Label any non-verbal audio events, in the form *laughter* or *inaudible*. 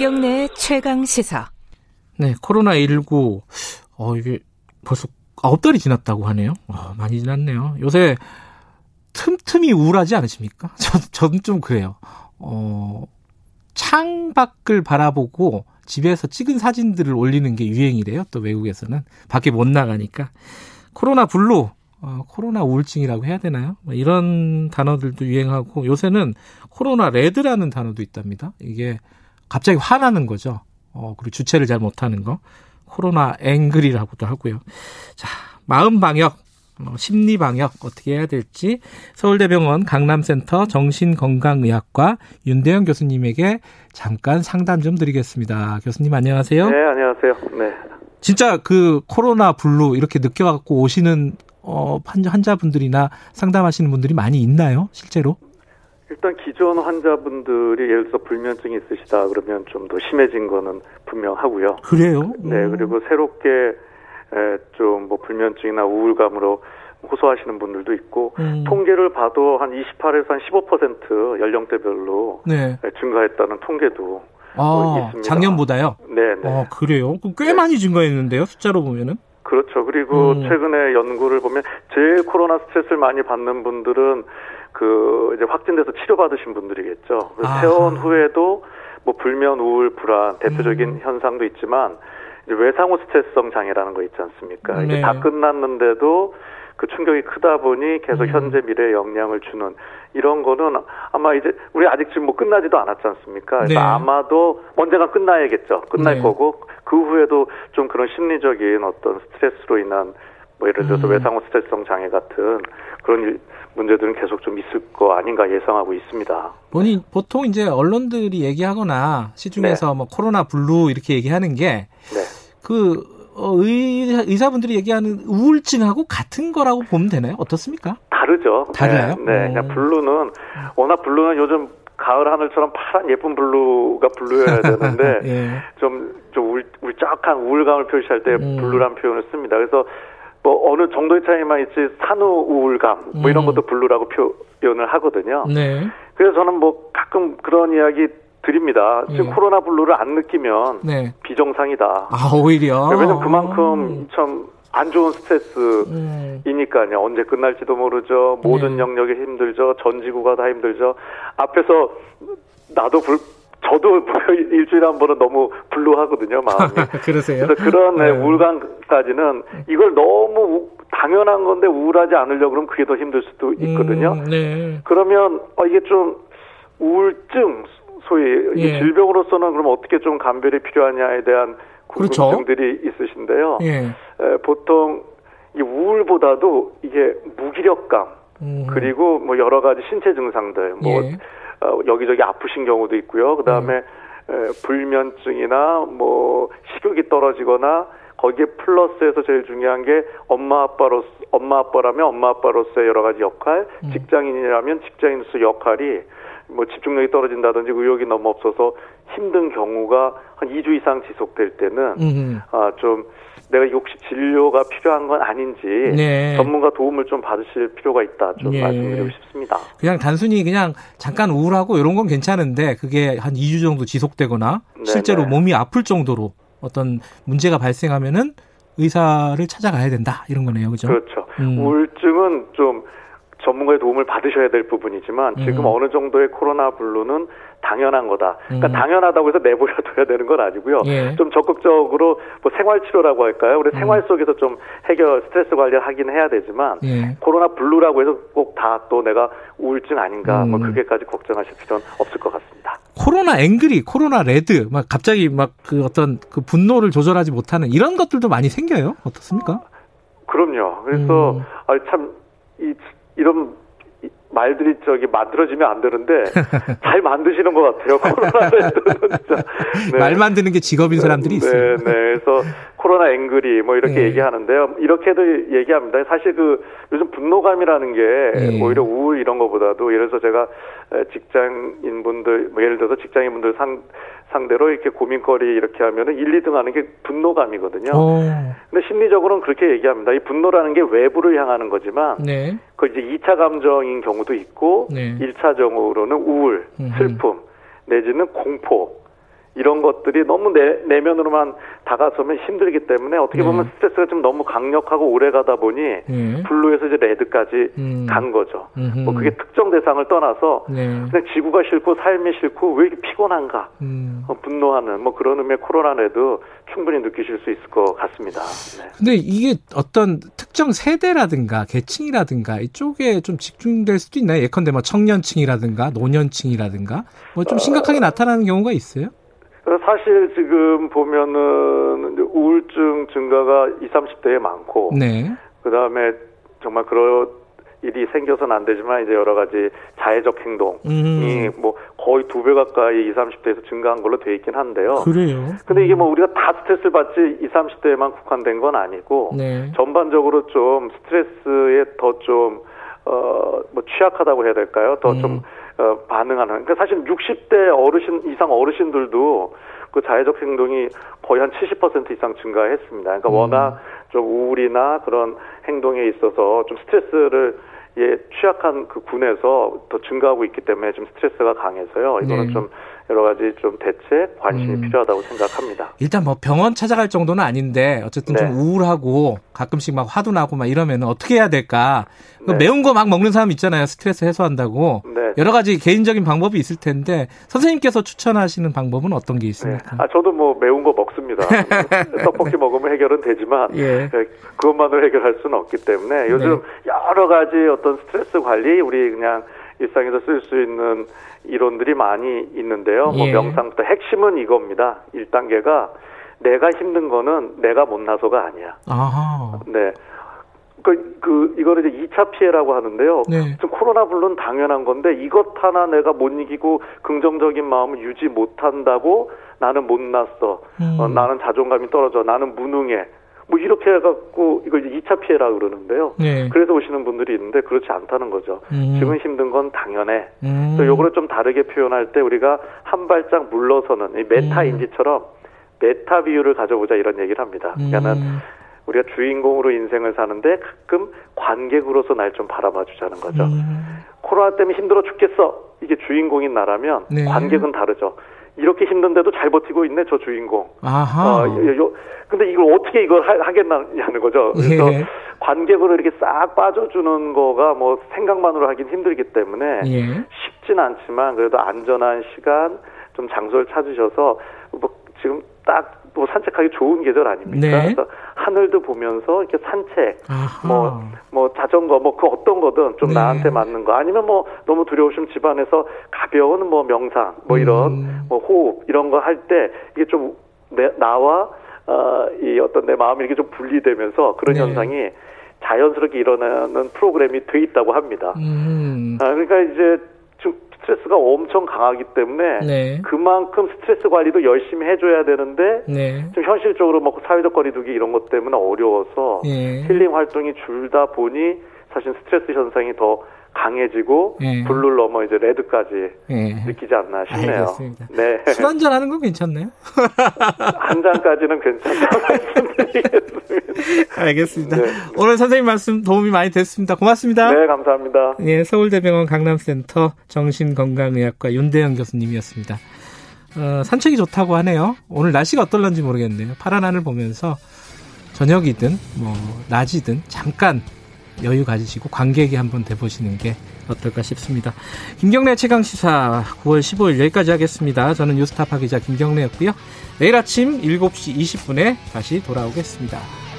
김경래 최강 시사. 네, 코로나 19, 어, 이게 벌써 아홉 달이 지났다고 하네요. 어, 많이 지났네요. 요새 틈틈이 우울하지 않으십니까? *laughs* 저, 저는 좀 그래요. 어, 창밖을 바라보고 집에서 찍은 사진들을 올리는 게 유행이래요. 또 외국에서는. 밖에 못 나가니까. 코로나 블루, 어, 코로나 우울증이라고 해야 되나요? 뭐 이런 단어들도 유행하고 요새는 코로나 레드라는 단어도 있답니다. 이게 갑자기 화나는 거죠. 어, 그리고 주체를 잘 못하는 거. 코로나 angry라고도 하고요. 자, 마음 방역, 어, 심리 방역 어떻게 해야 될지 서울대병원 강남센터 정신건강의학과 윤대현 교수님에게 잠깐 상담 좀 드리겠습니다. 교수님 안녕하세요. 네, 안녕하세요. 네. 진짜 그 코로나 블루 이렇게 느껴 갖고 오시는 어, 환자분들이나 상담하시는 분들이 많이 있나요? 실제로? 일단 기존 환자분들이 예를 들어서 불면증이 있으시다 그러면 좀 더 심해진 거는 분명하고요. 그래요? 네, 그리고 새롭게 좀 뭐 불면증이나 우울감으로 호소하시는 분들도 있고 음. 통계를 봐도 한 28에서 한 15% 연령대별로 네. 증가했다는 통계도 아, 뭐 있습니다. 작년보다요? 네, 네. 아, 그래요? 꽤 네. 많이 증가했는데요, 숫자로 보면은? 그렇죠. 그리고 음. 최근에 연구를 보면 제일 코로나 스트레스를 많이 받는 분들은 그 이제 확진돼서 치료받으신 분들이겠죠. 퇴원 후에도 뭐 불면, 우울, 불안 대표적인 음. 현상도 있지만 이제 외상후 스트레스성 장애라는 거 있지 않습니까? 네. 이게 다 끝났는데도 그 충격이 크다 보니 계속 음. 현재 미래에 영향을 주는 이런 거는 아마 이제 우리 아직 지금 뭐 끝나지도 않았지 않습니까? 네. 아마도 언젠가 끝나야겠죠. 끝날 네. 거고 그 후에도 좀 그런 심리적인 어떤 스트레스로 인한 뭐 예를 들어서 음. 외상후 스트레스성 장애 같은 그런 문제들은 계속 좀 있을 거 아닌가 예상하고 있습니다. 본인 보통 이제 언론들이 얘기하거나 시중에서 네. 뭐 코로나 블루 이렇게 얘기하는 게 그 네. 어, 의사, 의사 분들이 얘기하는 우울증하고 같은 거라고 보면 되나요? 어떻습니까? 다르죠. 달라요? 네. 네. 그냥 블루는, 워낙 블루는 요즘 가을 하늘처럼 파란 예쁜 블루가 블루여야 *laughs* 되는데, 예. 좀, 좀 울, 울적한 우울감을 표시할 때 음. 블루란 표현을 씁니다. 그래서 뭐 어느 정도의 차이만 있지 산후 우울감 뭐 이런 음. 것도 블루라고 표현을 하거든요. 네. 그래서 저는 뭐 가끔 그런 이야기 드립니다. 지금 예. 코로나 블루를 안 느끼면 네. 비정상이다. 아 오히려 왜냐면 그만큼 참 안 좋은 스트레스이니까요. 음. 언제 끝날지도 모르죠. 모든 네. 영역이 힘들죠. 전 지구가 다 힘들죠. 앞에서 나도 불, 저도 *laughs* 일주일에 한 번은 너무 블루하거든요, 마음이. *laughs* 그러세요? 그래서 그런 네. 우울감까지는 이걸 너무 당연한 건데 우울하지 않으려고 그러면 그게 더 힘들 수도 있거든요. 음, 네. 그러면 어, 이게 좀 우울증, 소위 예. 질병으로서는 그럼 어떻게 좀 감별이 필요하냐에 대한 궁금증들이 그렇죠? 있으신데요. 예. 에, 보통 이 우울보다도 이게 무기력감 음. 그리고 뭐 여러 가지 신체 증상들 뭐 예. 어, 여기저기 아프신 경우도 있고요. 그 다음에 음. 불면증이나 뭐 식욕이 떨어지거나 거기에 플러스해서 제일 중요한 게 엄마 아빠로 엄마 아빠라면 엄마 아빠로서의 여러 가지 역할, 음. 직장인이라면 직장인으로서 역할이 뭐 집중력이 떨어진다든지 의욕이 너무 없어서 힘든 경우가 한 2주 이상 지속될 때는 아좀 내가 혹시 진료가 필요한 건 아닌지 네. 전문가 도움을 좀 받으실 필요가 있다 좀 네. 말씀드리고 싶습니다. 그냥 단순히 그냥 잠깐 우울하고 이런 건 괜찮은데 그게 한 2주 정도 지속되거나 네네. 실제로 몸이 아플 정도로 어떤 문제가 발생하면은 의사를 찾아가야 된다 이런 거네요, 그죠? 그렇죠. 음. 우울증은 좀 전문가의 도움을 받으셔야 될 부분이지만 지금 음. 어느 정도의 코로나 블루는 당연한 거다. 그러니까 음. 당연하다고 해서 내버려 둬야 되는 건 아니고요. 예. 좀 적극적으로 뭐 생활 치료라고 할까요? 우리 음. 생활 속에서 좀 해결 스트레스 관리를 하긴 해야 되지만 예. 코로나 블루라고 해서 꼭 다 또 내가 우울증 아닌가 뭐 음. 그렇게까지 걱정하실 필요는 없을 것 같습니다. 코로나 angry, 코로나 레드 막 갑자기 막 그 어떤 그 분노를 조절하지 못하는 이런 것들도 많이 생겨요. 어떻습니까? 그럼요. 그래서 음. 아, 참이 이런 말들이 저기 만들어지면 안 되는데 *laughs* 잘 만드시는 것 같아요. 코로나를 *laughs* 진짜 네. 말 만드는 게 직업인 사람들이 네, 있어요. 네, 네. 그래서 코로나 앵그리 뭐 이렇게 네. 얘기하는데요. 이렇게도 얘기합니다. 사실 그 요즘 분노감이라는 게 네. 오히려 우울 이런 거보다도 예를 들어서 제가 직장인분들 뭐 예를 들어서 직장인분들 상 상대로 이렇게 고민거리 이렇게 하면은 1, 2등 하는 게 분노감이거든요. 오. 어. 근데 심리적으로는 그렇게 얘기합니다. 이 분노라는 게 외부를 향하는 거지만 네. 그 이제 2차 감정인 경우도 있고 네. 1차적으로는 우울. 슬픔 내지는 공포 이런 것들이 너무 내, 내면으로만 다가서면 힘들기 때문에 어떻게 보면 네. 스트레스가 좀 너무 강력하고 오래 가다 보니 네. 블루에서 이제 레드까지 음. 간 거죠. 음흠. 뭐 그게 특정 대상을 떠나서 네. 그냥 지구가 싫고 삶이 싫고 왜 이렇게 피곤한가 음. 어, 분노하는 뭐 그런 의미의 코로나 레드도 충분히 느끼실 수 있을 것 같습니다. 네. 근데 이게 어떤 특정 세대라든가 계층이라든가 이쪽에 좀 집중될 수도 있나요? 예컨대 뭐 청년층이라든가 노년층이라든가 뭐 좀 심각하게 어... 나타나는 경우가 있어요? 사실 지금 보면은 우울증 증가가 20, 30대에 많고, 네. 그 다음에 정말 그런 일이 생겨서는 안 되지만 이제 여러 가지 자해적 행동이 음. 뭐 거의 두 배 가까이 20, 30대에서 증가한 걸로 돼 있긴 한데요. 그래요. 근데 이게 뭐 우리가 다 스트레스를 받지 20, 30대에만 국한된 건 아니고 네. 전반적으로 좀 스트레스에 더 좀 어, 뭐 취약하다고 해야 될까요? 더좀 음. 어, 반응하는. 그러니까 사실 60대 어르신 이상 어르신들도 그 자해적 행동이 거의 한 70% 이상 증가했습니다. 그러니까 음. 워낙 좀 우울이나 그런 행동에 있어서 좀 스트레스를 예, 취약한 그 군에서 더 증가하고 있기 때문에 좀 스트레스가 강해서요. 이거는 네. 좀 여러 가지 좀 대책 관심이 음. 필요하다고 생각합니다. 일단 뭐 병원 찾아갈 정도는 아닌데 어쨌든 네. 좀 우울하고 가끔씩 막 화도 나고 막 이러면 어떻게 해야 될까? 네. 매운 거 막 먹는 사람 있잖아요. 스트레스 해소한다고. 네. 여러 가지 개인적인 방법이 있을 텐데 선생님께서 추천하시는 방법은 어떤 게 있습니까? 네. 아 저도 뭐 매운 거 먹습니다. *laughs* 떡볶이 먹으면 해결은 되지만 예. 네, 그것만으로 해결할 수는 없기 때문에 요즘 네. 여러 가지 어떤 스트레스 관리 우리 그냥 일상에서 쓸 수 있는 이론들이 많이 있는데요. 뭐 예. 뭐 명상부터 핵심은 이겁니다. 1단계가 내가 힘든 거는 내가 못나서가 아니야. 아하. 네. 그, 그, 이거를 이제 2차 피해라고 하는데요. 네. 지금 코로나 물론 당연한 건데 이것 하나 내가 못 이기고 긍정적인 마음을 유지 못한다고 나는 못났어. 음. 어, 나는 자존감이 떨어져. 나는 무능해. 뭐 이렇게 해갖고 이걸 이제 2차 피해라 그러는데요. 네. 그래서 오시는 분들이 있는데 그렇지 않다는 거죠. 음. 지금 힘든 건 당연해. 음. 그래서 요거를 좀 다르게 표현할 때 우리가 한 발짝 물러서는 이 메타 인지처럼 메타 비유를 가져보자 이런 얘기를 합니다. 그러니까는 음. 우리가 주인공으로 인생을 사는데 가끔 관객으로서 날 좀 바라봐 주자는 거죠. 음. 코로나 때문에 힘들어 죽겠어. 이게 주인공인 나라면 네. 관객은 다르죠. 이렇게 힘든데도 잘 버티고 있네 저 주인공. 아하. 어, 요, 요, 근데 이걸 어떻게 이걸 하, 겠냐는 거죠. 그래서 예. 관객으로 이렇게 싹 빠져주는 거가 뭐 생각만으로 하긴 힘들기 때문에 예. 쉽진 않지만 그래도 안전한 시간 좀 장소를 찾으셔서 뭐 지금 딱 뭐 산책하기 좋은 계절 아닙니까? 네. 그래서 하늘도 보면서 이렇게 산책, 뭐뭐 뭐 자전거, 뭐 그 어떤 거든 좀 네. 나한테 맞는 거 아니면 뭐 너무 두려우시면 집안에서 가벼운 뭐 명상, 뭐 이런 음. 뭐 호흡 이런 거 할 때 이게 좀 내, 나와 어, 이 어떤 내 마음이 이렇게 좀 분리되면서 그런 네. 현상이 자연스럽게 일어나는 프로그램이 돼 있다고 합니다. 음. 아, 그러니까 이제 좀 스트레스가 엄청 강하기 때문에 네. 그만큼 스트레스 관리도 열심히 해줘야 되는데 네. 좀 현실적으로 뭐 사회적 거리두기 이런 것 때문에 어려워서 네. 힐링 활동이 줄다 보니 사실 스트레스 현상이 더 강해지고 예. 블루를 넘어 이제 레드까지 예. 느끼지 않나 싶네요. 알겠습니다. 네. 술 한잔 하는 건 괜찮나요? *laughs* 한 잔까지는 괜찮다고 *laughs* 말씀드리겠습니다. 알겠습니다. 네. 오늘 선생님 말씀 도움이 많이 됐습니다. 고맙습니다. 네, 감사합니다. 예, 서울대병원 강남센터 정신건강의학과 윤대현 교수님이었습니다. 어, 산책이 좋다고 하네요. 오늘 날씨가 어떨런지 모르겠네요. 파란 하늘 보면서 저녁이든 뭐 낮이든 잠깐 여유 가지시고 관객이 한번 돼보시는 게 어떨까 싶습니다. 김경래 최강 시사 9월 15일 여기까지 하겠습니다. 저는 뉴스타파 기자 김경래였고요. 내일 아침 7시 20분에 다시 돌아오겠습니다.